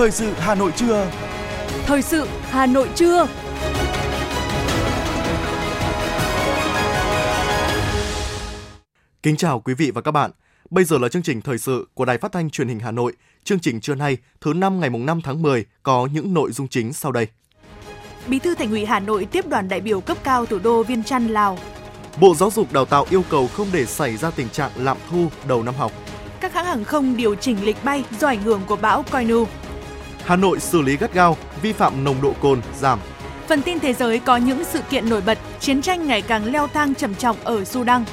Thời sự Hà Nội trưa. Thời sự Hà Nội trưa. Kính chào quý vị và các bạn. Bây giờ là chương trình thời sự của Đài Phát thanh Truyền hình Hà Nội. Chương trình trưa nay, thứ năm ngày mùng 5 tháng 10 có những nội dung chính sau đây. Bí thư Thành ủy Hà Nội tiếp đoàn đại biểu cấp cao thủ đô Viên Chăn, Lào. Bộ Giáo dục Đào tạo yêu cầu không để xảy ra tình trạng lạm thu đầu năm học. Các hãng hàng không điều chỉnh lịch bay do ảnh hưởng của bão Koinu. Hà Nội xử lý gắt gao, vi phạm nồng độ cồn giảm. Phần tin thế giới có những sự kiện nổi bật, chiến tranh ngày càng leo thang trầm trọng ở Sudan.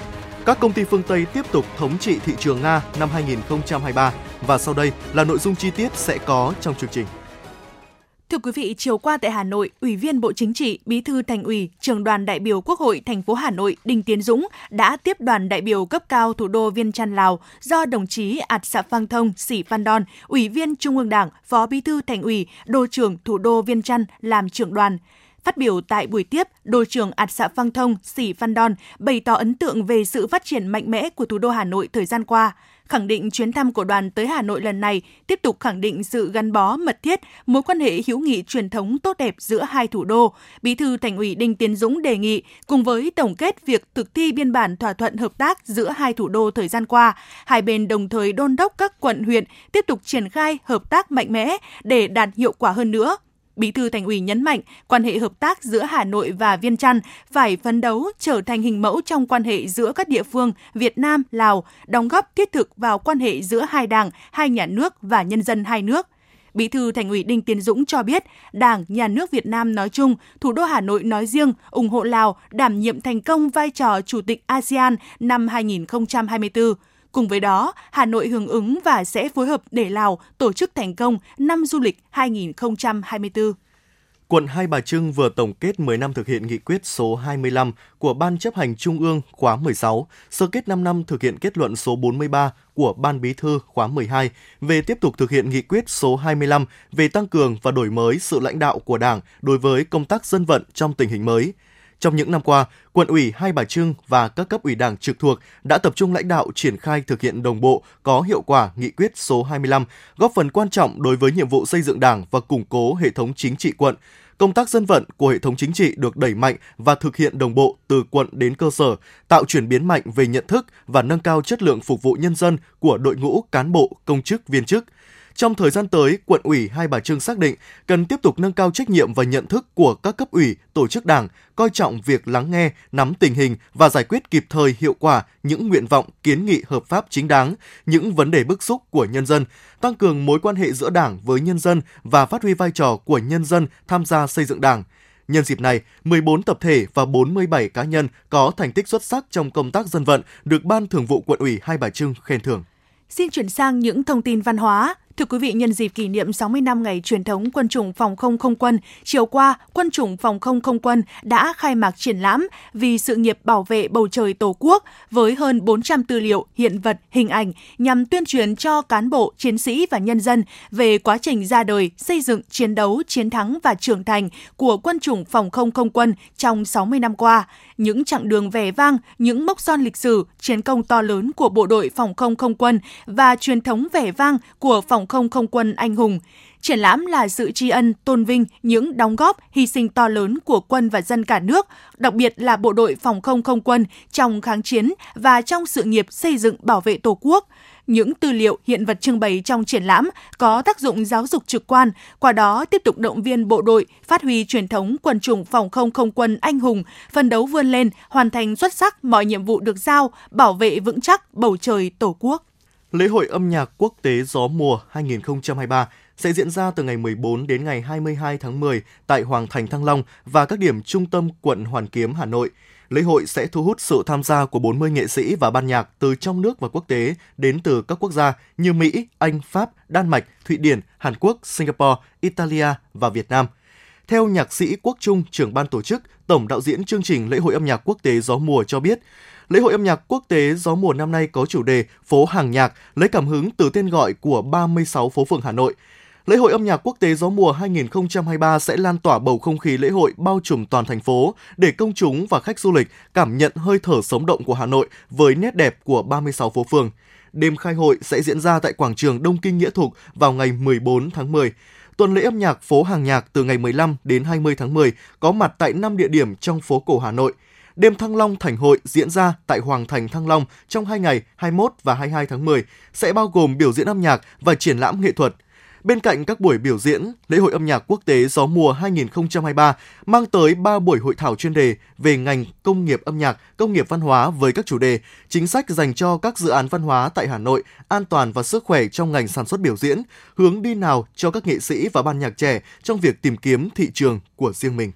Các công ty phương Tây tiếp tục thống trị thị trường Nga năm 2023 và sau đây là nội dung chi tiết sẽ có trong chương trình. Thưa quý vị, chiều qua tại Hà Nội, Ủy viên Bộ Chính trị, Bí thư Thành ủy, Trường đoàn đại biểu Quốc hội thành phố Hà Nội Đinh Tiến Dũng đã tiếp đoàn đại biểu cấp cao thủ đô Viên Chăn Lào do đồng chí Ảt Sạ Phang Thông Sĩ Phan Đon, Ủy viên Trung ương Đảng, Phó Bí thư Thành ủy, Đô trưởng thủ đô Viên Chăn làm trưởng đoàn. Phát biểu tại buổi tiếp, Đô trưởng Ảt Sạ Phang Thông Sĩ Phan Đon bày tỏ ấn tượng về sự phát triển mạnh mẽ của thủ đô Hà Nội thời gian qua – khẳng định chuyến thăm của đoàn tới Hà Nội lần này tiếp tục khẳng định sự gắn bó mật thiết, mối quan hệ hữu nghị truyền thống tốt đẹp giữa hai thủ đô. Bí thư Thành ủy Đinh Tiến Dũng đề nghị cùng với tổng kết việc thực thi biên bản thỏa thuận hợp tác giữa hai thủ đô thời gian qua, hai bên đồng thời đôn đốc các quận huyện tiếp tục triển khai hợp tác mạnh mẽ để đạt hiệu quả hơn nữa Bí thư Thành ủy nhấn mạnh, quan hệ hợp tác giữa Hà Nội và Viên Chăn phải phấn đấu trở thành hình mẫu trong quan hệ giữa các địa phương Việt Nam, Lào, đóng góp thiết thực vào quan hệ giữa hai đảng, hai nhà nước và nhân dân hai nước. Bí thư Thành ủy Đinh Tiến Dũng cho biết, Đảng, Nhà nước Việt Nam nói chung, thủ đô Hà Nội nói riêng ủng hộ Lào đảm nhiệm thành công vai trò Chủ tịch ASEAN năm 2024. Cùng với đó, Hà Nội hưởng ứng và sẽ phối hợp để Lào tổ chức thành công năm du lịch 2024. Quận Hai Bà Trưng vừa tổng kết 10 năm thực hiện nghị quyết số 25 của Ban chấp hành Trung ương khóa 16, sơ kết 5 năm thực hiện kết luận số 43 của Ban Bí thư khóa 12 về tiếp tục thực hiện nghị quyết số 25 về tăng cường và đổi mới sự lãnh đạo của Đảng đối với công tác dân vận trong tình hình mới – trong những năm qua, quận ủy Hai Bà Trưng và các cấp ủy Đảng trực thuộc đã tập trung lãnh đạo triển khai thực hiện đồng bộ, có hiệu quả nghị quyết số 25, góp phần quan trọng đối với nhiệm vụ xây dựng Đảng và củng cố hệ thống chính trị quận. Công tác dân vận của hệ thống chính trị được đẩy mạnh và thực hiện đồng bộ từ quận đến cơ sở, tạo chuyển biến mạnh về nhận thức và nâng cao chất lượng phục vụ nhân dân của đội ngũ cán bộ, công chức, viên chức – trong thời gian tới, quận ủy Hai Bà Trưng xác định cần tiếp tục nâng cao trách nhiệm và nhận thức của các cấp ủy, tổ chức đảng, coi trọng việc lắng nghe, nắm tình hình và giải quyết kịp thời hiệu quả những nguyện vọng, kiến nghị hợp pháp chính đáng, những vấn đề bức xúc của nhân dân, tăng cường mối quan hệ giữa đảng với nhân dân và phát huy vai trò của nhân dân tham gia xây dựng đảng. Nhân dịp này, 14 tập thể và 47 cá nhân có thành tích xuất sắc trong công tác dân vận được Ban Thường vụ quận ủy Hai Bà Trưng khen thưởng. Xin chuyển sang những thông tin văn hóa. Thưa quý vị, nhân dịp kỷ niệm 60 năm ngày truyền thống quân chủng phòng không không quân, chiều qua, quân chủng phòng không không quân đã khai mạc triển lãm vì sự nghiệp bảo vệ bầu trời Tổ quốc với hơn 400 tư liệu, hiện vật, hình ảnh nhằm tuyên truyền cho cán bộ, chiến sĩ và nhân dân về quá trình ra đời, xây dựng, chiến đấu, chiến thắng và trưởng thành của quân chủng phòng không không quân trong 60 năm qua, những chặng đường vẻ vang, những mốc son lịch sử, chiến công to lớn của bộ đội phòng không không quân và truyền thống vẻ vang của phòng không không quân anh hùng. Triển lãm là sự tri ân, tôn vinh những đóng góp, hy sinh to lớn của quân và dân cả nước, đặc biệt là bộ đội phòng không không quân trong kháng chiến và trong sự nghiệp xây dựng bảo vệ Tổ quốc. Những tư liệu hiện vật trưng bày trong triển lãm có tác dụng giáo dục trực quan, qua đó tiếp tục động viên bộ đội phát huy truyền thống quân chủng phòng không không quân anh hùng, phân đấu vươn lên, hoàn thành xuất sắc mọi nhiệm vụ được giao, bảo vệ vững chắc bầu trời Tổ quốc. Lễ hội âm nhạc quốc tế Gió mùa 2023 sẽ diễn ra từ ngày 14 đến ngày 22 tháng 10 tại Hoàng Thành Thăng Long và các điểm trung tâm quận Hoàn Kiếm, Hà Nội. Lễ hội sẽ thu hút sự tham gia của 40 nghệ sĩ và ban nhạc từ trong nước và quốc tế đến từ các quốc gia như Mỹ, Anh, Pháp, Đan Mạch, Thụy Điển, Hàn Quốc, Singapore, Italia và Việt Nam. Theo nhạc sĩ Quốc Trung, trưởng ban tổ chức, tổng đạo diễn chương trình lễ hội âm nhạc quốc tế Gió mùa cho biết, Lễ hội âm nhạc quốc tế Gió mùa năm nay có chủ đề Phố hàng nhạc, lấy cảm hứng từ tên gọi của 36 phố phường Hà Nội. Lễ hội âm nhạc quốc tế Gió mùa 2023 sẽ lan tỏa bầu không khí lễ hội bao trùm toàn thành phố để công chúng và khách du lịch cảm nhận hơi thở sống động của Hà Nội với nét đẹp của 36 phố phường. Đêm khai hội sẽ diễn ra tại quảng trường Đông Kinh Nghĩa Thục vào ngày 14 tháng 10. Tuần lễ âm nhạc phố hàng nhạc từ ngày 15 đến 20 tháng 10 có mặt tại 5 địa điểm trong phố cổ Hà Nội. Đêm Thăng Long Thành Hội diễn ra tại Hoàng Thành Thăng Long trong hai ngày 21 và 22 tháng 10 sẽ bao gồm biểu diễn âm nhạc và triển lãm nghệ thuật – Bên cạnh các buổi biểu diễn, lễ hội âm nhạc quốc tế gió mùa 2023 mang tới 3 buổi hội thảo chuyên đề về ngành công nghiệp âm nhạc, công nghiệp văn hóa với các chủ đề chính sách dành cho các dự án văn hóa tại Hà Nội, an toàn và sức khỏe trong ngành sản xuất biểu diễn, hướng đi nào cho các nghệ sĩ và ban nhạc trẻ trong việc tìm kiếm thị trường của riêng mình.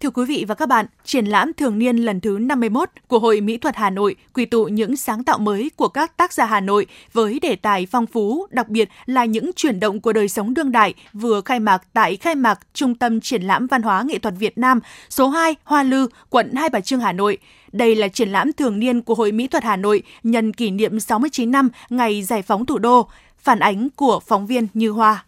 Thưa quý vị và các bạn, triển lãm thường niên lần thứ 51 của Hội Mỹ thuật Hà Nội quy tụ những sáng tạo mới của các tác giả Hà Nội với đề tài phong phú, đặc biệt là những chuyển động của đời sống đương đại vừa khai mạc tại khai mạc Trung tâm Triển lãm Văn hóa Nghệ thuật Việt Nam số 2 Hoa Lư, quận Hai Bà Trưng, Hà Nội. Đây là triển lãm thường niên của Hội Mỹ thuật Hà Nội nhân kỷ niệm 69 năm ngày giải phóng thủ đô, phản ánh của phóng viên Như Hoa.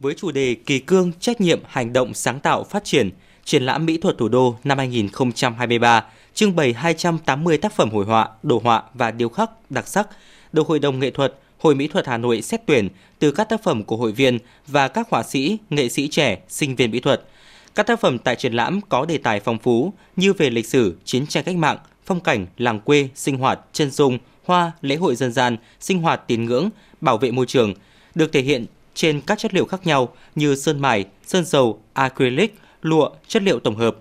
Với chủ đề Kỳ cương, trách nhiệm, hành động, sáng tạo, phát triển – triển lãm mỹ thuật thủ đô năm 2023 trưng bày 280 tác phẩm hội họa, đồ họa và điêu khắc đặc sắc được Hội đồng nghệ thuật Hội Mỹ thuật Hà Nội xét tuyển từ các tác phẩm của hội viên và các họa sĩ, nghệ sĩ trẻ, sinh viên mỹ thuật. Các tác phẩm tại triển lãm có đề tài phong phú như về lịch sử, chiến tranh cách mạng, phong cảnh, làng quê, sinh hoạt, chân dung, hoa, lễ hội dân gian, sinh hoạt tín ngưỡng, bảo vệ môi trường, được thể hiện trên các chất liệu khác nhau như sơn mài, sơn dầu, acrylic, lụa, chất liệu tổng hợp.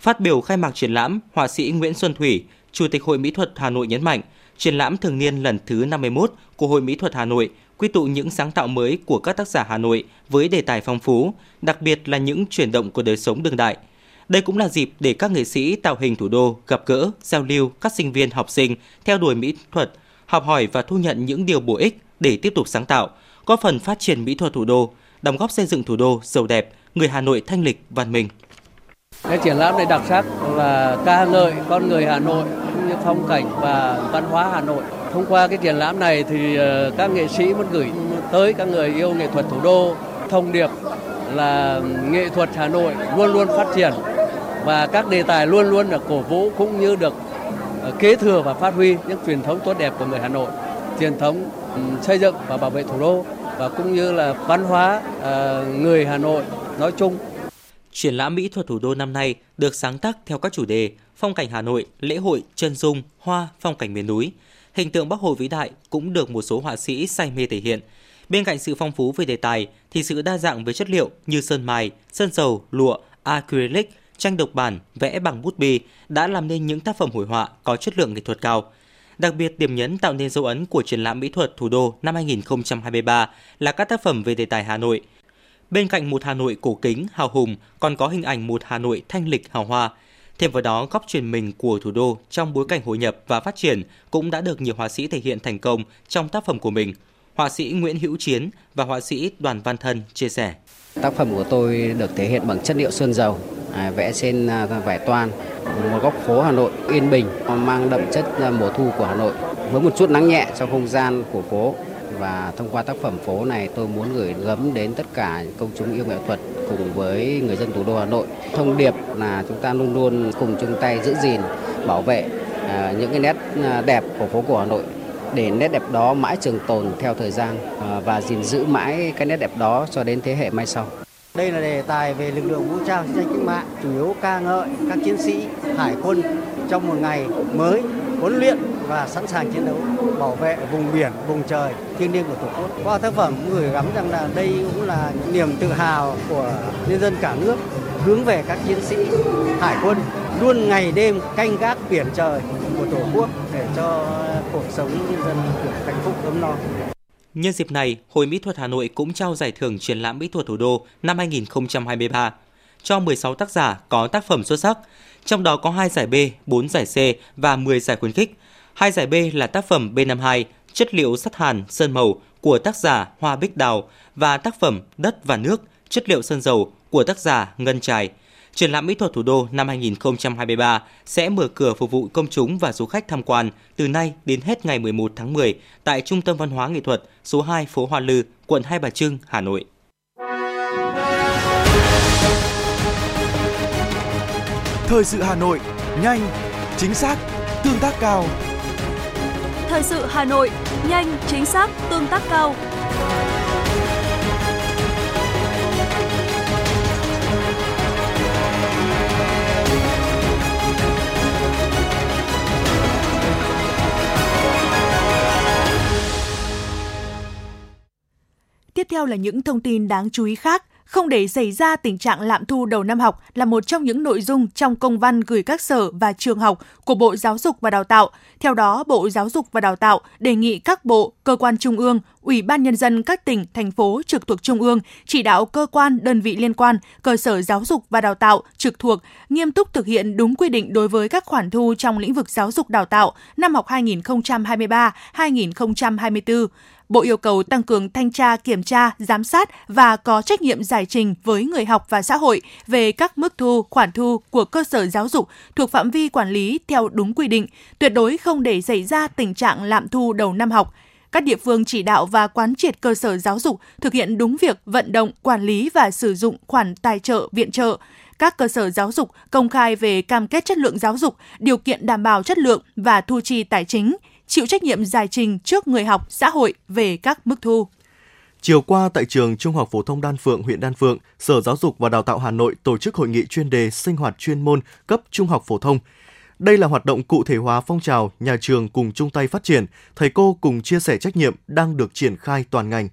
Phát biểu khai mạc triển lãm, họa sĩ Nguyễn Xuân Thủy, Chủ tịch Hội Mỹ thuật Hà Nội nhấn mạnh, triển lãm thường niên lần thứ 51 của Hội Mỹ thuật Hà Nội quy tụ những sáng tạo mới của các tác giả Hà Nội với đề tài phong phú, đặc biệt là những chuyển động của đời sống đương đại. Đây cũng là dịp để các nghệ sĩ tạo hình thủ đô gặp gỡ, giao lưu các sinh viên học sinh theo đuổi mỹ thuật, học hỏi và thu nhận những điều bổ ích để tiếp tục sáng tạo, góp phần phát triển mỹ thuật thủ đô, đóng góp xây dựng thủ đô giàu đẹp, người Hà Nội thanh lịch văn minh. Cái triển lãm này đặc sắc là ca ngợi con người Hà Nội cũng như phong cảnh và văn hóa Hà Nội. Thông qua cái triển lãm này thì ờ, các nghệ sĩ muốn gửi tới các người yêu nghệ thuật thủ đô thông điệp là nghệ thuật Hà Nội luôn luôn phát triển và các đề tài luôn luôn được cổ vũ cũng như được ờ, kế thừa và phát huy những truyền thống tốt đẹp của người Hà Nội, truyền thống ừ, xây dựng và bảo vệ thủ đô và cũng như là văn hóa ờ, người Hà Nội nói chung. Triển lãm mỹ thuật thủ đô năm nay được sáng tác theo các chủ đề phong cảnh Hà Nội, lễ hội, chân dung, hoa, phong cảnh miền núi. Hình tượng Bắc Hồ vĩ đại cũng được một số họa sĩ say mê thể hiện. Bên cạnh sự phong phú về đề tài thì sự đa dạng về chất liệu như sơn mài, sơn dầu, lụa, acrylic, tranh độc bản, vẽ bằng bút bi đã làm nên những tác phẩm hội họa có chất lượng nghệ thuật cao. Đặc biệt điểm nhấn tạo nên dấu ấn của triển lãm mỹ thuật thủ đô năm 2023 là các tác phẩm về đề tài Hà Nội, Bên cạnh một Hà Nội cổ kính, hào hùng, còn có hình ảnh một Hà Nội thanh lịch, hào hoa. Thêm vào đó, góc truyền mình của thủ đô trong bối cảnh hội nhập và phát triển cũng đã được nhiều họa sĩ thể hiện thành công trong tác phẩm của mình. Họa sĩ Nguyễn Hữu Chiến và họa sĩ Đoàn Văn Thân chia sẻ. Tác phẩm của tôi được thể hiện bằng chất liệu sơn dầu, à, vẽ trên à, vải toan, một góc phố Hà Nội yên bình, mang đậm chất à, mùa thu của Hà Nội với một chút nắng nhẹ trong không gian của phố và thông qua tác phẩm phố này tôi muốn gửi gắm đến tất cả công chúng yêu nghệ thuật cùng với người dân thủ đô Hà Nội. Thông điệp là chúng ta luôn luôn cùng chung tay giữ gìn, bảo vệ à, những cái nét à, đẹp của phố cổ Hà Nội để nét đẹp đó mãi trường tồn theo thời gian à, và gìn giữ mãi cái nét đẹp đó cho đến thế hệ mai sau. Đây là đề tài về lực lượng vũ trang chiến tranh cách mạng, chủ yếu ca ngợi các chiến sĩ hải quân trong một ngày mới huấn luyện và sẵn sàng chiến đấu bảo vệ vùng biển, vùng trời thiêng liêng của Tổ quốc. Qua tác phẩm người gửi gắm rằng là đây cũng là niềm tự hào của nhân dân cả nước hướng về các chiến sĩ hải quân luôn ngày đêm canh gác biển trời của Tổ quốc để cho cuộc sống nhân dân được hạnh phúc ấm no. Nhân dịp này, Hội Mỹ thuật Hà Nội cũng trao giải thưởng triển lãm mỹ thuật thủ đô năm 2023 cho 16 tác giả có tác phẩm xuất sắc, trong đó có 2 giải B, 4 giải C và 10 giải khuyến khích. Hai giải B là tác phẩm B52 Chất liệu sắt hàn sơn màu của tác giả Hoa Bích Đào và tác phẩm Đất và nước chất liệu sơn dầu của tác giả Ngân Trài. Triển lãm mỹ thuật thủ đô năm 2023 sẽ mở cửa phục vụ công chúng và du khách tham quan từ nay đến hết ngày 11 tháng 10 tại Trung tâm Văn hóa Nghệ thuật số 2 phố Hoa Lư, quận Hai Bà Trưng, Hà Nội. Thời sự Hà Nội, nhanh, chính xác, tương tác cao. Thời sự Hà Nội, nhanh, chính xác, tương tác cao. Tiếp theo là những thông tin đáng chú ý khác. Không để xảy ra tình trạng lạm thu đầu năm học là một trong những nội dung trong công văn gửi các sở và trường học của Bộ Giáo dục và Đào tạo. Theo đó, Bộ Giáo dục và Đào tạo đề nghị các bộ, cơ quan trung ương, Ủy ban Nhân dân các tỉnh, thành phố trực thuộc Trung ương chỉ đạo cơ quan, đơn vị liên quan, cơ sở giáo dục và đào tạo trực thuộc nghiêm túc thực hiện đúng quy định đối với các khoản thu trong lĩnh vực giáo dục đào tạo năm học 2023-2024. Bộ yêu cầu tăng cường thanh tra, kiểm tra, giám sát và có trách nhiệm giải trình với người học và xã hội về các mức thu, khoản thu của cơ sở giáo dục thuộc phạm vi quản lý theo đúng quy định, tuyệt đối không để xảy ra tình trạng lạm thu đầu năm học. Các địa phương chỉ đạo và quán triệt cơ sở giáo dục thực hiện đúng việc vận động, quản lý và sử dụng khoản tài trợ, viện trợ, các cơ sở giáo dục công khai về cam kết chất lượng giáo dục, điều kiện đảm bảo chất lượng và thu chi tài chính, chịu trách nhiệm giải trình trước người học, xã hội về các mức thu. Chiều qua tại trường Trung học phổ thông Đan Phượng, huyện Đan Phượng, Sở Giáo dục và Đào tạo Hà Nội tổ chức hội nghị chuyên đề sinh hoạt chuyên môn cấp trung học phổ thông. Đây là hoạt động cụ thể hóa phong trào nhà trường cùng chung tay phát triển, thầy cô cùng chia sẻ trách nhiệm đang được triển khai toàn ngành.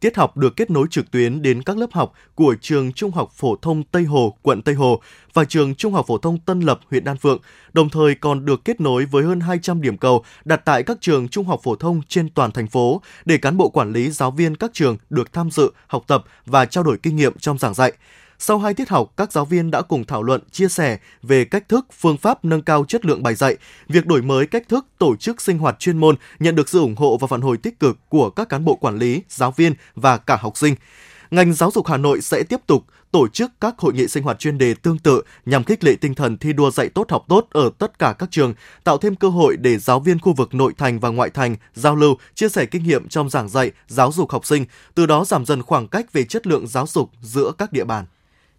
Tiết học được kết nối trực tuyến đến các lớp học của trường Trung học phổ thông Tây Hồ, quận Tây Hồ và trường Trung học phổ thông Tân Lập, huyện Đan Phượng, đồng thời còn được kết nối với hơn 200 điểm cầu đặt tại các trường trung học phổ thông trên toàn thành phố để cán bộ quản lý giáo viên các trường được tham dự, học tập và trao đổi kinh nghiệm trong giảng dạy. Sau hai tiết học, các giáo viên đã cùng thảo luận, chia sẻ về cách thức, phương pháp nâng cao chất lượng bài dạy. Việc đổi mới cách thức tổ chức sinh hoạt chuyên môn nhận được sự ủng hộ và phản hồi tích cực của các cán bộ quản lý, giáo viên và cả học sinh. Ngành giáo dục Hà Nội sẽ tiếp tục tổ chức các hội nghị sinh hoạt chuyên đề tương tự nhằm khích lệ tinh thần thi đua dạy tốt học tốt ở tất cả các trường, tạo thêm cơ hội để giáo viên khu vực nội thành và ngoại thành giao lưu, chia sẻ kinh nghiệm trong giảng dạy, giáo dục học sinh, từ đó giảm dần khoảng cách về chất lượng giáo dục giữa các địa bàn.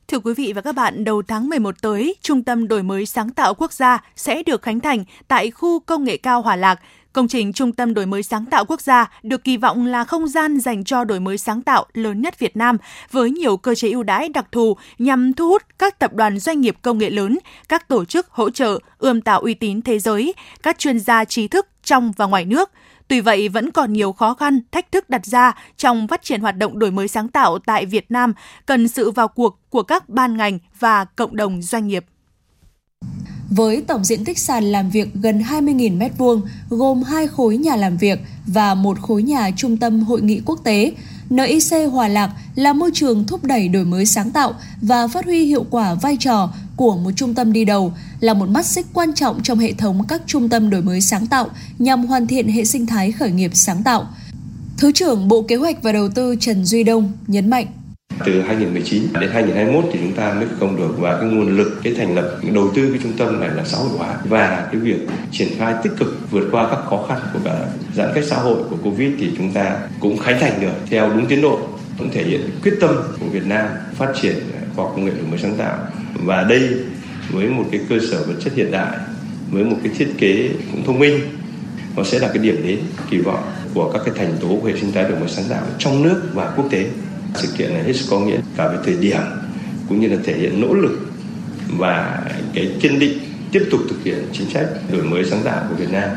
Thưa quý vị và các bạn, đầu tháng 11 tới, Trung tâm Đổi mới sáng tạo quốc gia sẽ được khánh thành tại khu công nghệ cao Hòa Lạc. Công trình Trung tâm Đổi mới sáng tạo quốc gia được kỳ vọng là không gian dành cho đổi mới sáng tạo lớn nhất Việt Nam với nhiều cơ chế ưu đãi đặc thù nhằm thu hút các tập đoàn doanh nghiệp công nghệ lớn, các tổ chức hỗ trợ, ươm tạo uy tín thế giới, các chuyên gia trí thức trong và ngoài nước – Tuy vậy, vẫn còn nhiều khó khăn, thách thức đặt ra trong phát triển hoạt động đổi mới sáng tạo tại Việt Nam, cần sự vào cuộc của các ban ngành và cộng đồng doanh nghiệp. Với tổng diện tích sàn làm việc gần 20.000 m2, gồm hai khối nhà làm việc và một khối nhà trung tâm hội nghị quốc tế, NIC Hòa Lạc là môi trường thúc đẩy đổi mới sáng tạo và phát huy hiệu quả vai trò của một trung tâm đi đầu, là một mắt xích quan trọng trong hệ thống các trung tâm đổi mới sáng tạo nhằm hoàn thiện hệ sinh thái khởi nghiệp sáng tạo. Thứ trưởng Bộ Kế hoạch và Đầu tư Trần Duy Đông nhấn mạnh từ 2019 đến 2021 thì chúng ta mới công được và cái nguồn lực, cái thành lập đầu tư cái trung tâm này là xã hội hóa. Và cái việc triển khai tích cực vượt qua các khó khăn của cả giãn cách xã hội của covid thì chúng ta cũng khánh thành được theo đúng tiến độ, cũng thể hiện quyết tâm của Việt Nam phát triển khoa học công nghệ đổi mới sáng tạo. Và đây với một cái cơ sở vật chất hiện đại, với một cái thiết kế cũng thông minh, nó sẽ là cái điểm đến kỳ vọng của các cái thành tố của hệ sinh thái đổi mới sáng tạo trong nước và quốc tế sự kiện này hết sức có nghĩa cả về thời điểm cũng như là thể hiện nỗ lực và cái kiên định tiếp tục thực hiện chính sách đổi mới sáng tạo của Việt Nam.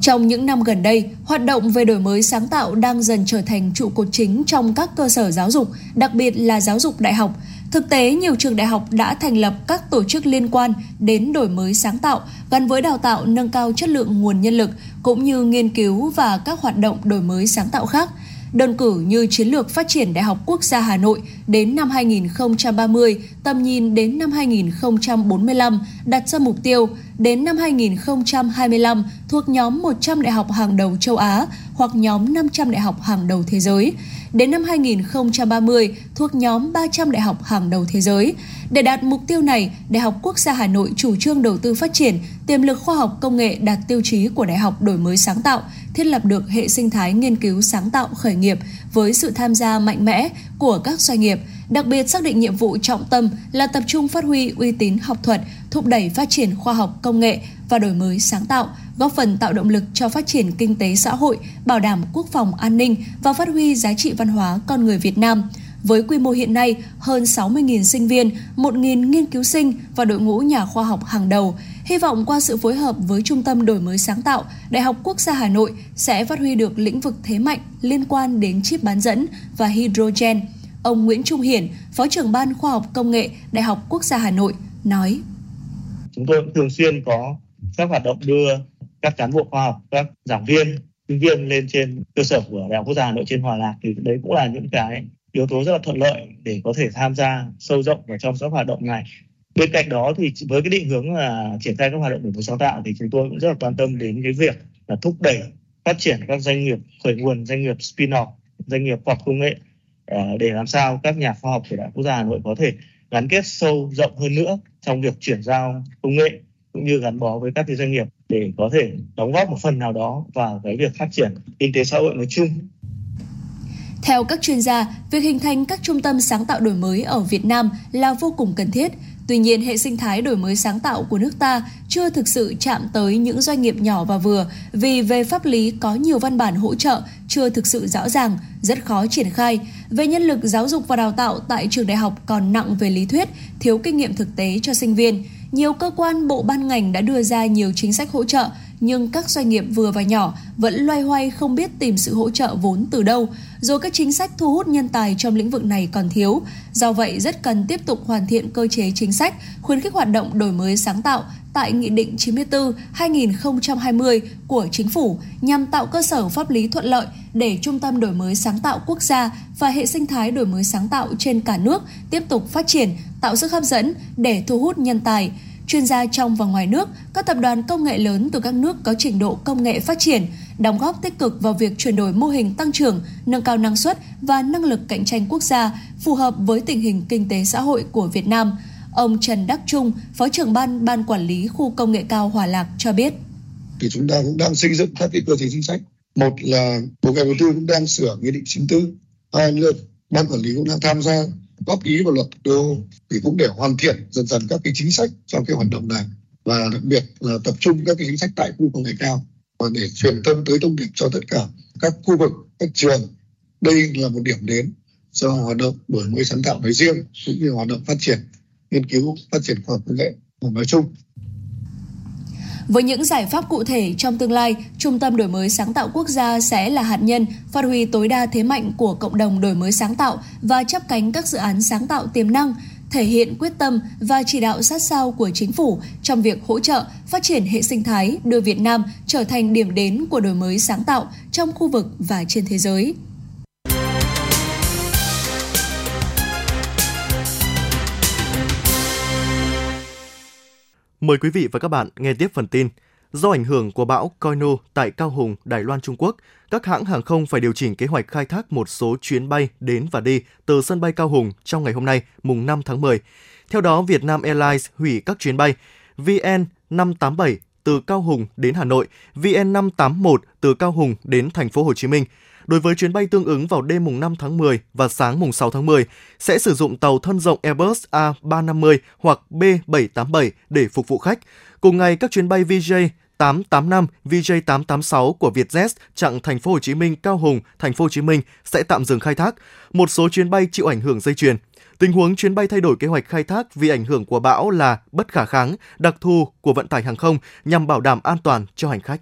Trong những năm gần đây, hoạt động về đổi mới sáng tạo đang dần trở thành trụ cột chính trong các cơ sở giáo dục, đặc biệt là giáo dục đại học. Thực tế, nhiều trường đại học đã thành lập các tổ chức liên quan đến đổi mới sáng tạo gắn với đào tạo nâng cao chất lượng nguồn nhân lực cũng như nghiên cứu và các hoạt động đổi mới sáng tạo khác – đơn cử như chiến lược phát triển Đại học Quốc gia Hà Nội đến năm 2030, tầm nhìn đến năm 2045 đặt ra mục tiêu đến năm 2025 thuộc nhóm 100 đại học hàng đầu châu Á hoặc nhóm 500 đại học hàng đầu thế giới. Đến năm 2030 thuộc nhóm 300 đại học hàng đầu thế giới. Để đạt mục tiêu này, Đại học Quốc gia Hà Nội chủ trương đầu tư phát triển tiềm lực khoa học công nghệ đạt tiêu chí của Đại học đổi mới sáng tạo, thiết lập được hệ sinh thái nghiên cứu sáng tạo khởi nghiệp với sự tham gia mạnh mẽ của các doanh nghiệp, đặc biệt xác định nhiệm vụ trọng tâm là tập trung phát huy uy tín học thuật, thúc đẩy phát triển khoa học công nghệ và đổi mới sáng tạo, góp phần tạo động lực cho phát triển kinh tế xã hội, bảo đảm quốc phòng an ninh và phát huy giá trị văn hóa con người Việt Nam. Với quy mô hiện nay, hơn 60.000 sinh viên, 1.000 nghiên cứu sinh và đội ngũ nhà khoa học hàng đầu, hy vọng qua sự phối hợp với Trung tâm Đổi mới sáng tạo, Đại học Quốc gia Hà Nội sẽ phát huy được lĩnh vực thế mạnh liên quan đến chip bán dẫn và hydrogen. Ông Nguyễn Trung Hiển, Phó trưởng Ban Khoa học Công nghệ Đại học Quốc gia Hà Nội, nói. Chúng tôi thường xuyên có các hoạt động đưa các cán bộ khoa học, các giảng viên, sinh viên lên trên cơ sở của Đại học Quốc gia Hà Nội trên Hòa Lạc thì đấy cũng là những cái yếu tố rất là thuận lợi để có thể tham gia sâu rộng vào trong các hoạt động này. Bên cạnh đó thì với cái định hướng là triển khai các hoạt động đổi mới sáng tạo thì chúng tôi cũng rất là quan tâm đến cái việc là thúc đẩy phát triển các doanh nghiệp khởi nguồn, doanh nghiệp spin-off, doanh nghiệp khoa học công nghệ ờ, để làm sao các nhà khoa học của Đại học Quốc gia Hà Nội có thể gắn kết sâu rộng hơn nữa trong việc chuyển giao công nghệ cũng như gắn bó với các cái doanh nghiệp để có thể đóng góp một phần nào đó vào cái việc phát triển kinh tế xã hội nói chung theo các chuyên gia, việc hình thành các trung tâm sáng tạo đổi mới ở Việt Nam là vô cùng cần thiết. Tuy nhiên, hệ sinh thái đổi mới sáng tạo của nước ta chưa thực sự chạm tới những doanh nghiệp nhỏ và vừa vì về pháp lý có nhiều văn bản hỗ trợ chưa thực sự rõ ràng, rất khó triển khai. Về nhân lực giáo dục và đào tạo tại trường đại học còn nặng về lý thuyết, thiếu kinh nghiệm thực tế cho sinh viên. Nhiều cơ quan bộ ban ngành đã đưa ra nhiều chính sách hỗ trợ, nhưng các doanh nghiệp vừa và nhỏ vẫn loay hoay không biết tìm sự hỗ trợ vốn từ đâu, rồi các chính sách thu hút nhân tài trong lĩnh vực này còn thiếu. Do vậy, rất cần tiếp tục hoàn thiện cơ chế chính sách, khuyến khích hoạt động đổi mới sáng tạo tại Nghị định 94-2020 của Chính phủ nhằm tạo cơ sở pháp lý thuận lợi để Trung tâm Đổi mới Sáng tạo Quốc gia và hệ sinh thái đổi mới sáng tạo trên cả nước tiếp tục phát triển, tạo sức hấp dẫn để thu hút nhân tài chuyên gia trong và ngoài nước, các tập đoàn công nghệ lớn từ các nước có trình độ công nghệ phát triển, đóng góp tích cực vào việc chuyển đổi mô hình tăng trưởng, nâng cao năng suất và năng lực cạnh tranh quốc gia phù hợp với tình hình kinh tế xã hội của Việt Nam. Ông Trần Đắc Trung, Phó trưởng ban Ban Quản lý Khu Công nghệ cao Hòa Lạc cho biết. Thì chúng ta cũng đang xây dựng các cái cơ chế chính sách. Một là Bộ Kế Đầu tư cũng đang sửa Nghị định 94. Hai nữa Ban Quản lý cũng đang tham gia góp ý vào luật đô thì cũng để hoàn thiện dần dần các cái chính sách trong cái hoạt động này. Và đặc biệt là tập trung các cái chính sách tại khu công nghệ cao và để truyền thông tới thông điệp cho tất cả các khu vực, các trường. Đây là một điểm đến cho hoạt động đổi mới sáng tạo nói riêng cũng như hoạt động phát triển, nghiên cứu phát triển khoa học công nghệ nói chung với những giải pháp cụ thể trong tương lai, Trung tâm Đổi mới sáng tạo quốc gia sẽ là hạt nhân phát huy tối đa thế mạnh của cộng đồng đổi mới sáng tạo và chấp cánh các dự án sáng tạo tiềm năng, thể hiện quyết tâm và chỉ đạo sát sao của chính phủ trong việc hỗ trợ phát triển hệ sinh thái đưa Việt Nam trở thành điểm đến của đổi mới sáng tạo trong khu vực và trên thế giới. Mời quý vị và các bạn nghe tiếp phần tin. Do ảnh hưởng của bão Koino tại Cao Hùng, Đài Loan, Trung Quốc, các hãng hàng không phải điều chỉnh kế hoạch khai thác một số chuyến bay đến và đi từ sân bay Cao Hùng trong ngày hôm nay, mùng 5 tháng 10. Theo đó, Vietnam Airlines hủy các chuyến bay VN 587 từ Cao Hùng đến Hà Nội, VN 581 từ Cao Hùng đến thành phố Hồ Chí Minh – Đối với chuyến bay tương ứng vào đêm mùng 5 tháng 10 và sáng mùng 6 tháng 10 sẽ sử dụng tàu thân rộng Airbus A350 hoặc B787 để phục vụ khách. Cùng ngày, các chuyến bay VJ 885, VJ886 của Vietjet chặng thành phố Hồ Chí Minh Cao Hùng, thành phố Hồ Chí Minh sẽ tạm dừng khai thác. Một số chuyến bay chịu ảnh hưởng dây chuyền. Tình huống chuyến bay thay đổi kế hoạch khai thác vì ảnh hưởng của bão là bất khả kháng, đặc thù của vận tải hàng không nhằm bảo đảm an toàn cho hành khách.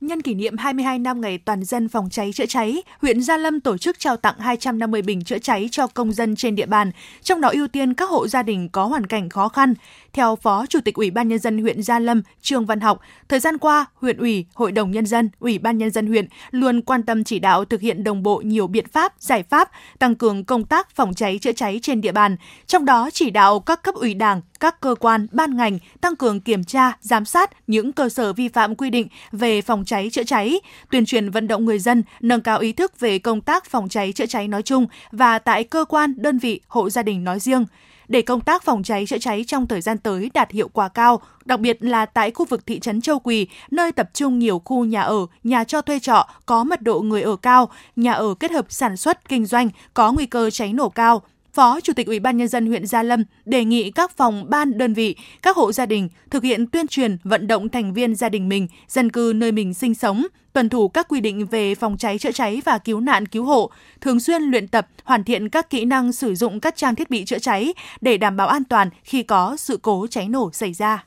Nhân kỷ niệm 22 năm ngày toàn dân phòng cháy chữa cháy, huyện Gia Lâm tổ chức trao tặng 250 bình chữa cháy cho công dân trên địa bàn, trong đó ưu tiên các hộ gia đình có hoàn cảnh khó khăn. Theo Phó Chủ tịch Ủy ban Nhân dân huyện Gia Lâm Trương Văn Học, thời gian qua, huyện ủy, Hội đồng Nhân dân, Ủy ban Nhân dân huyện luôn quan tâm chỉ đạo thực hiện đồng bộ nhiều biện pháp, giải pháp, tăng cường công tác phòng cháy chữa cháy trên địa bàn, trong đó chỉ đạo các cấp ủy đảng, các cơ quan, ban ngành tăng cường kiểm tra, giám sát những cơ sở vi phạm quy định về phòng cháy chữa cháy, tuyên truyền vận động người dân nâng cao ý thức về công tác phòng cháy chữa cháy nói chung và tại cơ quan, đơn vị, hộ gia đình nói riêng để công tác phòng cháy chữa cháy trong thời gian tới đạt hiệu quả cao, đặc biệt là tại khu vực thị trấn Châu Quỳ, nơi tập trung nhiều khu nhà ở, nhà cho thuê trọ có mật độ người ở cao, nhà ở kết hợp sản xuất kinh doanh có nguy cơ cháy nổ cao, Phó Chủ tịch Ủy ban nhân dân huyện Gia Lâm đề nghị các phòng ban đơn vị, các hộ gia đình thực hiện tuyên truyền vận động thành viên gia đình mình, dân cư nơi mình sinh sống, tuân thủ các quy định về phòng cháy chữa cháy và cứu nạn cứu hộ, thường xuyên luyện tập, hoàn thiện các kỹ năng sử dụng các trang thiết bị chữa cháy để đảm bảo an toàn khi có sự cố cháy nổ xảy ra.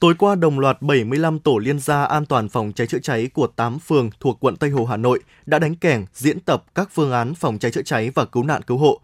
Tối qua, đồng loạt 75 tổ liên gia an toàn phòng cháy chữa cháy của 8 phường thuộc quận Tây Hồ, Hà Nội đã đánh kẻng diễn tập các phương án phòng cháy chữa cháy và cứu nạn cứu hộ.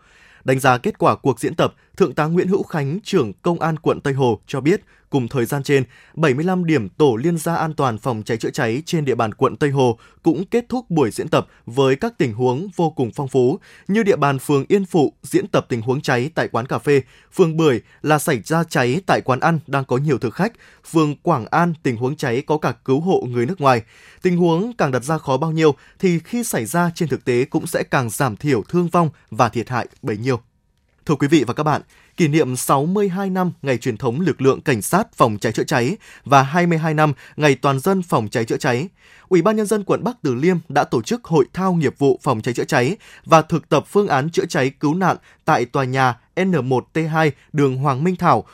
Đánh giá kết quả cuộc diễn tập, Thượng tá Nguyễn Hữu Khánh, trưởng Công an quận Tây Hồ cho biết, cùng thời gian trên, 75 điểm tổ liên gia an toàn phòng cháy chữa cháy trên địa bàn quận Tây Hồ cũng kết thúc buổi diễn tập với các tình huống vô cùng phong phú, như địa bàn phường Yên Phụ diễn tập tình huống cháy tại quán cà phê, phường Bưởi là xảy ra cháy tại quán ăn đang có nhiều thực khách, phường Quảng An tình huống cháy có cả cứu hộ người nước ngoài. Tình huống càng đặt ra khó bao nhiêu thì khi xảy ra trên thực tế cũng sẽ càng giảm thiểu thương vong và thiệt hại bấy nhiêu. Thưa quý vị và các bạn, kỷ niệm 62 năm ngày truyền thống lực lượng cảnh sát phòng cháy chữa cháy và 22 năm ngày toàn dân phòng cháy chữa cháy, Ủy ban nhân dân quận Bắc Từ Liêm đã tổ chức hội thao nghiệp vụ phòng cháy chữa cháy và thực tập phương án chữa cháy cứu nạn tại tòa nhà N1T2 đường Hoàng Minh Thảo.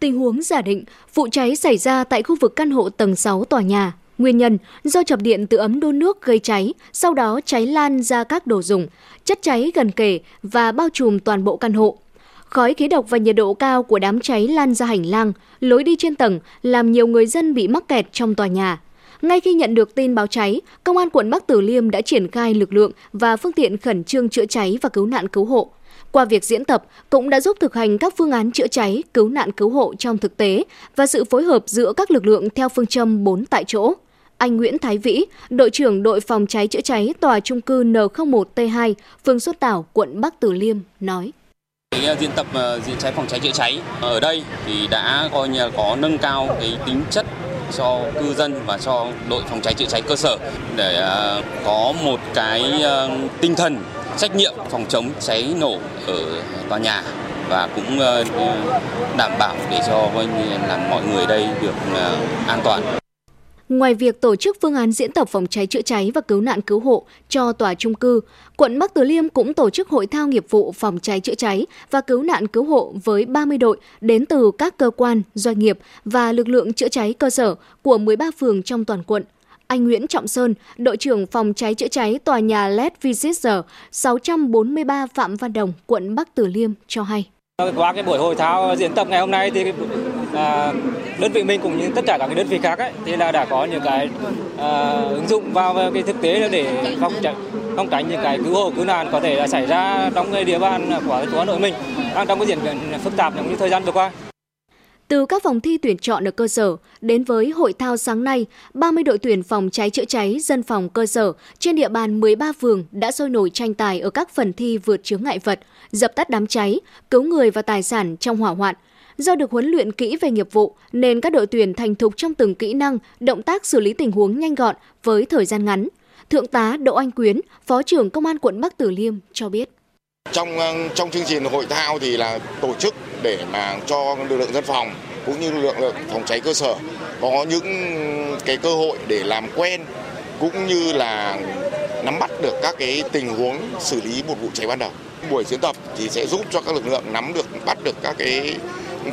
Tình huống giả định, vụ cháy xảy ra tại khu vực căn hộ tầng 6 tòa nhà. Nguyên nhân do chập điện từ ấm đun nước gây cháy, sau đó cháy lan ra các đồ dùng, chất cháy gần kề và bao trùm toàn bộ căn hộ. Khói khí độc và nhiệt độ cao của đám cháy lan ra hành lang, lối đi trên tầng làm nhiều người dân bị mắc kẹt trong tòa nhà. Ngay khi nhận được tin báo cháy, Công an quận Bắc Từ Liêm đã triển khai lực lượng và phương tiện khẩn trương chữa cháy và cứu nạn cứu hộ. Qua việc diễn tập, cũng đã giúp thực hành các phương án chữa cháy, cứu nạn cứu hộ trong thực tế và sự phối hợp giữa các lực lượng theo phương châm 4 tại chỗ. Anh Nguyễn Thái Vĩ, đội trưởng đội phòng cháy chữa cháy tòa trung cư N01T2, phường Xuất Tảo, quận Bắc Từ Liêm nói. Cái ờ, diễn tập ờ, diễn cháy phòng cháy chữa cháy ở đây thì đã coi như có nâng cao cái tính chất cho cư dân và cho đội phòng cháy chữa cháy cơ sở để ờ, có một cái tinh thần trách nhiệm phòng chống cháy nổ ở tòa nhà và cũng đảm bảo để cho làm mọi người đây được an toàn. Ngoài việc tổ chức phương án diễn tập phòng cháy chữa cháy và cứu nạn cứu hộ cho tòa trung cư, quận Bắc Từ Liêm cũng tổ chức hội thao nghiệp vụ phòng cháy chữa cháy và cứu nạn cứu hộ với 30 đội đến từ các cơ quan, doanh nghiệp và lực lượng chữa cháy cơ sở của 13 phường trong toàn quận. Anh Nguyễn Trọng Sơn, đội trưởng phòng cháy chữa cháy tòa nhà LED Visitor 643 Phạm Văn Đồng, quận Bắc Từ Liêm cho hay. Vâng, qua cái buổi hội thao diễn tập ngày hôm nay thì à, đơn vị mình cũng như tất cả các cái đơn vị khác ấy, thì là đã có những cái à, ứng dụng vào cái thực tế để phòng tránh phòng tránh những cái cứu hộ cứu nạn có thể là xảy ra trong cái địa bàn của thành phố Hà Nội mình đang trong cái diễn biến phức tạp trong những thời gian vừa qua. Từ các phòng thi tuyển chọn ở cơ sở đến với hội thao sáng nay, 30 đội tuyển phòng cháy chữa cháy dân phòng cơ sở trên địa bàn 13 phường đã sôi nổi tranh tài ở các phần thi vượt chướng ngại vật, dập tắt đám cháy, cứu người và tài sản trong hỏa hoạn. Do được huấn luyện kỹ về nghiệp vụ nên các đội tuyển thành thục trong từng kỹ năng, động tác xử lý tình huống nhanh gọn với thời gian ngắn. Thượng tá Đỗ Anh Quyến, Phó trưởng Công an quận Bắc tử Liêm cho biết. Trong ờ, trong chương trình hội thao thì là tổ chức để mà cho lực lượng dân phòng cũng như lực lượng phòng cháy cơ sở có những cái cơ hội để làm quen cũng như là nắm bắt được các cái tình huống xử lý một vụ cháy ban đầu. Buổi diễn tập thì sẽ giúp cho các lực lượng nắm được, bắt được các cái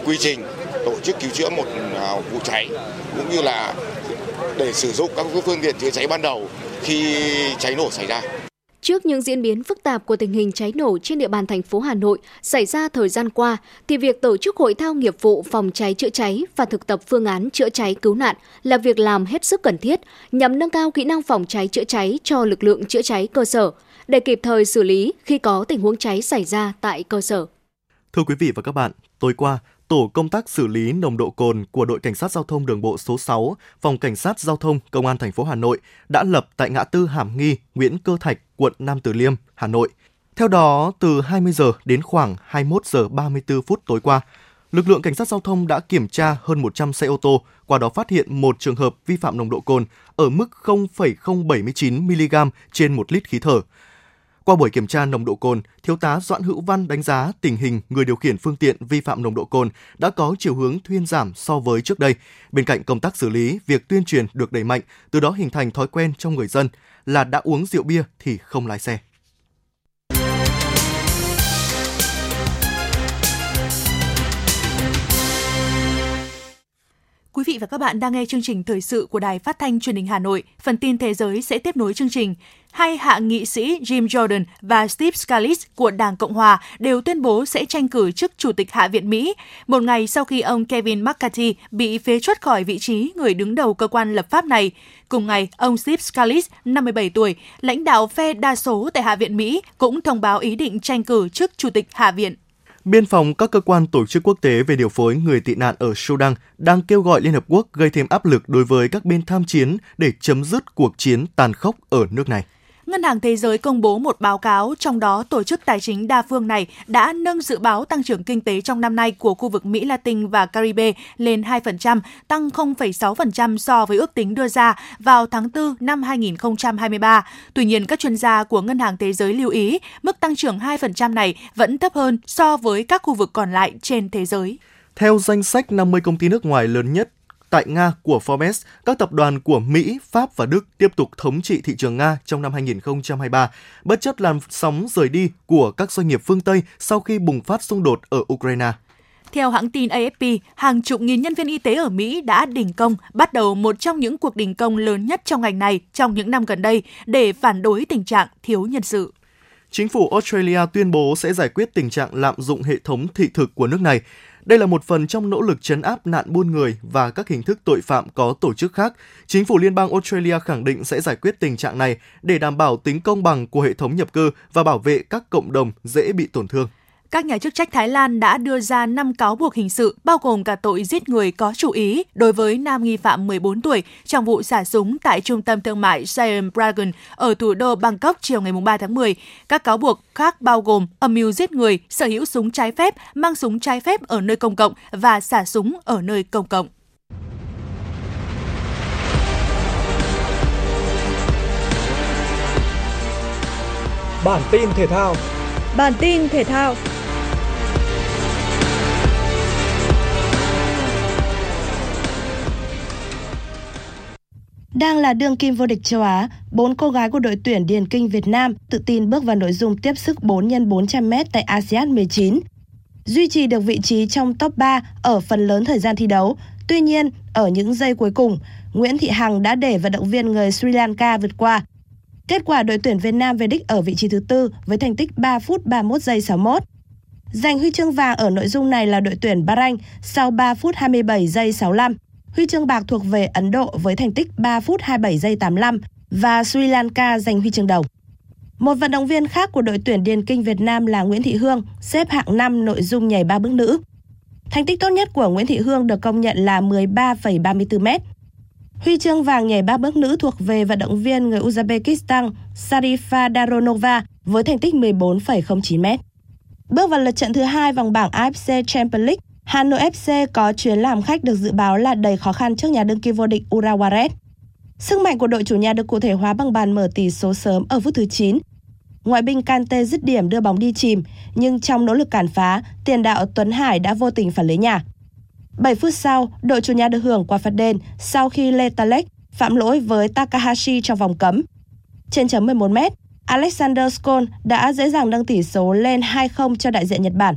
quy trình, tổ chức cứu chữa một à, vụ cháy cũng như là để sử dụng các phương tiện chữa cháy ban đầu khi cháy nổ xảy ra. Trước những diễn biến phức tạp của tình hình cháy nổ trên địa bàn thành phố Hà Nội xảy ra thời gian qua, thì việc tổ chức hội thao nghiệp vụ phòng cháy chữa cháy và thực tập phương án chữa cháy cứu nạn là việc làm hết sức cần thiết nhằm nâng cao kỹ năng phòng cháy chữa cháy cho lực lượng chữa cháy cơ sở để kịp thời xử lý khi có tình huống cháy xảy ra tại cơ sở. Thưa quý vị và các bạn, tối qua, Tổ công tác xử lý nồng độ cồn của đội cảnh sát giao thông đường bộ số 6, Phòng cảnh sát giao thông Công an thành phố Hà Nội đã lập tại ngã tư Hàm Nghi, Nguyễn Cơ Thạch, quận Nam Từ Liêm, Hà Nội. Theo đó, từ 20 giờ đến khoảng 21 giờ 34 phút tối qua, lực lượng cảnh sát giao thông đã kiểm tra hơn 100 xe ô tô, qua đó phát hiện một trường hợp vi phạm nồng độ cồn ở mức 0,079 mg trên 1 lít khí thở. Qua buổi kiểm tra nồng độ cồn, Thiếu tá Doãn Hữu Văn đánh giá tình hình người điều khiển phương tiện vi phạm nồng độ cồn đã có chiều hướng thuyên giảm so với trước đây. Bên cạnh công tác xử lý, việc tuyên truyền được đẩy mạnh, từ đó hình thành thói quen trong người dân là đã uống rượu bia thì không lái xe. Quý vị và các bạn đang nghe chương trình thời sự của Đài Phát thanh Truyền hình Hà Nội. Phần tin thế giới sẽ tiếp nối chương trình. Hai hạ nghị sĩ Jim Jordan và Steve Scalise của Đảng Cộng hòa đều tuyên bố sẽ tranh cử chức Chủ tịch Hạ viện Mỹ, một ngày sau khi ông Kevin McCarthy bị phế truất khỏi vị trí người đứng đầu cơ quan lập pháp này. Cùng ngày, ông Steve Scalise, 57 tuổi, lãnh đạo phe đa số tại Hạ viện Mỹ, cũng thông báo ý định tranh cử chức Chủ tịch Hạ viện. Biên phòng các cơ quan tổ chức quốc tế về điều phối người tị nạn ở Sudan đang kêu gọi Liên Hợp Quốc gây thêm áp lực đối với các bên tham chiến để chấm dứt cuộc chiến tàn khốc ở nước này. Ngân hàng Thế giới công bố một báo cáo, trong đó tổ chức tài chính đa phương này đã nâng dự báo tăng trưởng kinh tế trong năm nay của khu vực Mỹ Latin và Caribe lên 2%, tăng 0,6% so với ước tính đưa ra vào tháng 4 năm 2023. Tuy nhiên, các chuyên gia của Ngân hàng Thế giới lưu ý mức tăng trưởng 2% này vẫn thấp hơn so với các khu vực còn lại trên thế giới. Theo danh sách 50 công ty nước ngoài lớn nhất tại Nga của Forbes, các tập đoàn của Mỹ, Pháp và Đức tiếp tục thống trị thị trường Nga trong năm 2023, bất chấp làn sóng rời đi của các doanh nghiệp phương Tây sau khi bùng phát xung đột ở Ukraine. Theo hãng tin AFP, hàng chục nghìn nhân viên y tế ở Mỹ đã đình công, bắt đầu một trong những cuộc đình công lớn nhất trong ngành này trong những năm gần đây để phản đối tình trạng thiếu nhân sự. Chính phủ Australia tuyên bố sẽ giải quyết tình trạng lạm dụng hệ thống thị thực của nước này. Đây là một phần trong nỗ lực chấn áp nạn buôn người và các hình thức tội phạm có tổ chức khác. Chính phủ Liên bang Australia khẳng định sẽ giải quyết tình trạng này để đảm bảo tính công bằng của hệ thống nhập cư và bảo vệ các cộng đồng dễ bị tổn thương. Các nhà chức trách Thái Lan đã đưa ra 5 cáo buộc hình sự, bao gồm cả tội giết người có chủ ý đối với nam nghi phạm 14 tuổi trong vụ xả súng tại trung tâm thương mại Siam Dragon ở thủ đô Bangkok chiều ngày 3 tháng 10. Các cáo buộc khác bao gồm âm mưu giết người, sở hữu súng trái phép, mang súng trái phép ở nơi công cộng và xả súng ở nơi công cộng. Bản tin thể thao Bản tin thể thao Đang là đương kim vô địch châu Á, bốn cô gái của đội tuyển điền kinh Việt Nam tự tin bước vào nội dung tiếp sức 4 x 400 m tại ASEAN 19. Duy trì được vị trí trong top 3 ở phần lớn thời gian thi đấu. Tuy nhiên, ở những giây cuối cùng, Nguyễn Thị Hằng đã để vận động viên người Sri Lanka vượt qua. Kết quả đội tuyển Việt Nam về đích ở vị trí thứ tư với thành tích 3 phút 31 giây 61. Giành huy chương vàng ở nội dung này là đội tuyển Bahrain sau 3 phút 27 giây 65. Huy chương bạc thuộc về Ấn Độ với thành tích 3 phút 27 giây 85 và Sri Lanka giành huy chương đồng. Một vận động viên khác của đội tuyển điền kinh Việt Nam là Nguyễn Thị Hương, xếp hạng 5 nội dung nhảy ba bước nữ. Thành tích tốt nhất của Nguyễn Thị Hương được công nhận là 13,34 m. Huy chương vàng nhảy ba bước nữ thuộc về vận động viên người Uzbekistan Sarifa Daronova với thành tích 14,09 m. Bước vào lượt trận thứ hai vòng bảng AFC Champions League, Hà Nội FC có chuyến làm khách được dự báo là đầy khó khăn trước nhà đương kim vô địch Urawaret. Sức mạnh của đội chủ nhà được cụ thể hóa bằng bàn mở tỷ số sớm ở phút thứ 9. Ngoại binh Kante dứt điểm đưa bóng đi chìm, nhưng trong nỗ lực cản phá, tiền đạo Tuấn Hải đã vô tình phản lưới nhà. 7 phút sau, đội chủ nhà được hưởng quả phạt đền sau khi Letalek phạm lỗi với Takahashi trong vòng cấm. Trên chấm 11 m, Alexander Skol đã dễ dàng nâng tỷ số lên 2-0 cho đại diện Nhật Bản.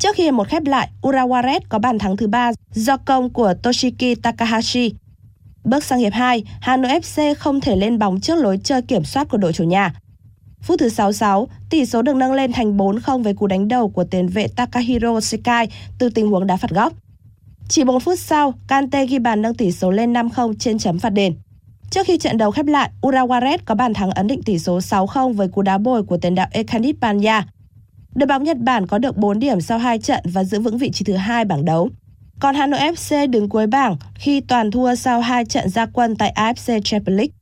Trước khi một khép lại, Urawaret có bàn thắng thứ ba do công của Toshiki Takahashi. Bước sang hiệp 2, Hà Nội FC không thể lên bóng trước lối chơi kiểm soát của đội chủ nhà. Phút thứ 66, tỷ số được nâng lên thành 4-0 với cú đánh đầu của tiền vệ Takahiro Sekai từ tình huống đá phạt góc. Chỉ 4 phút sau, Kante ghi bàn nâng tỷ số lên 5-0 trên chấm phạt đền. Trước khi trận đấu khép lại, Urawaret có bàn thắng ấn định tỷ số 6-0 với cú đá bồi của tiền đạo Ekanit Panya. Đội bóng Nhật Bản có được 4 điểm sau 2 trận và giữ vững vị trí thứ hai bảng đấu. Còn Hà Nội FC đứng cuối bảng khi toàn thua sau 2 trận ra quân tại AFC Champions League.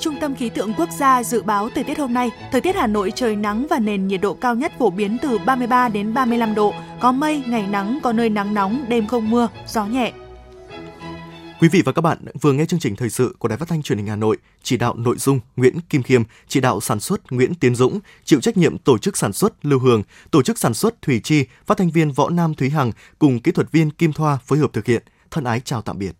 Trung tâm Khí tượng Quốc gia dự báo thời tiết hôm nay, thời tiết Hà Nội trời nắng và nền nhiệt độ cao nhất phổ biến từ 33 đến 35 độ, có mây, ngày nắng, có nơi nắng nóng, đêm không mưa, gió nhẹ. Quý vị và các bạn vừa nghe chương trình thời sự của Đài Phát thanh Truyền hình Hà Nội, chỉ đạo nội dung Nguyễn Kim Khiêm, chỉ đạo sản xuất Nguyễn Tiến Dũng, chịu trách nhiệm tổ chức sản xuất Lưu Hường, tổ chức sản xuất Thủy Chi, phát thanh viên Võ Nam Thúy Hằng cùng kỹ thuật viên Kim Thoa phối hợp thực hiện. Thân ái chào tạm biệt.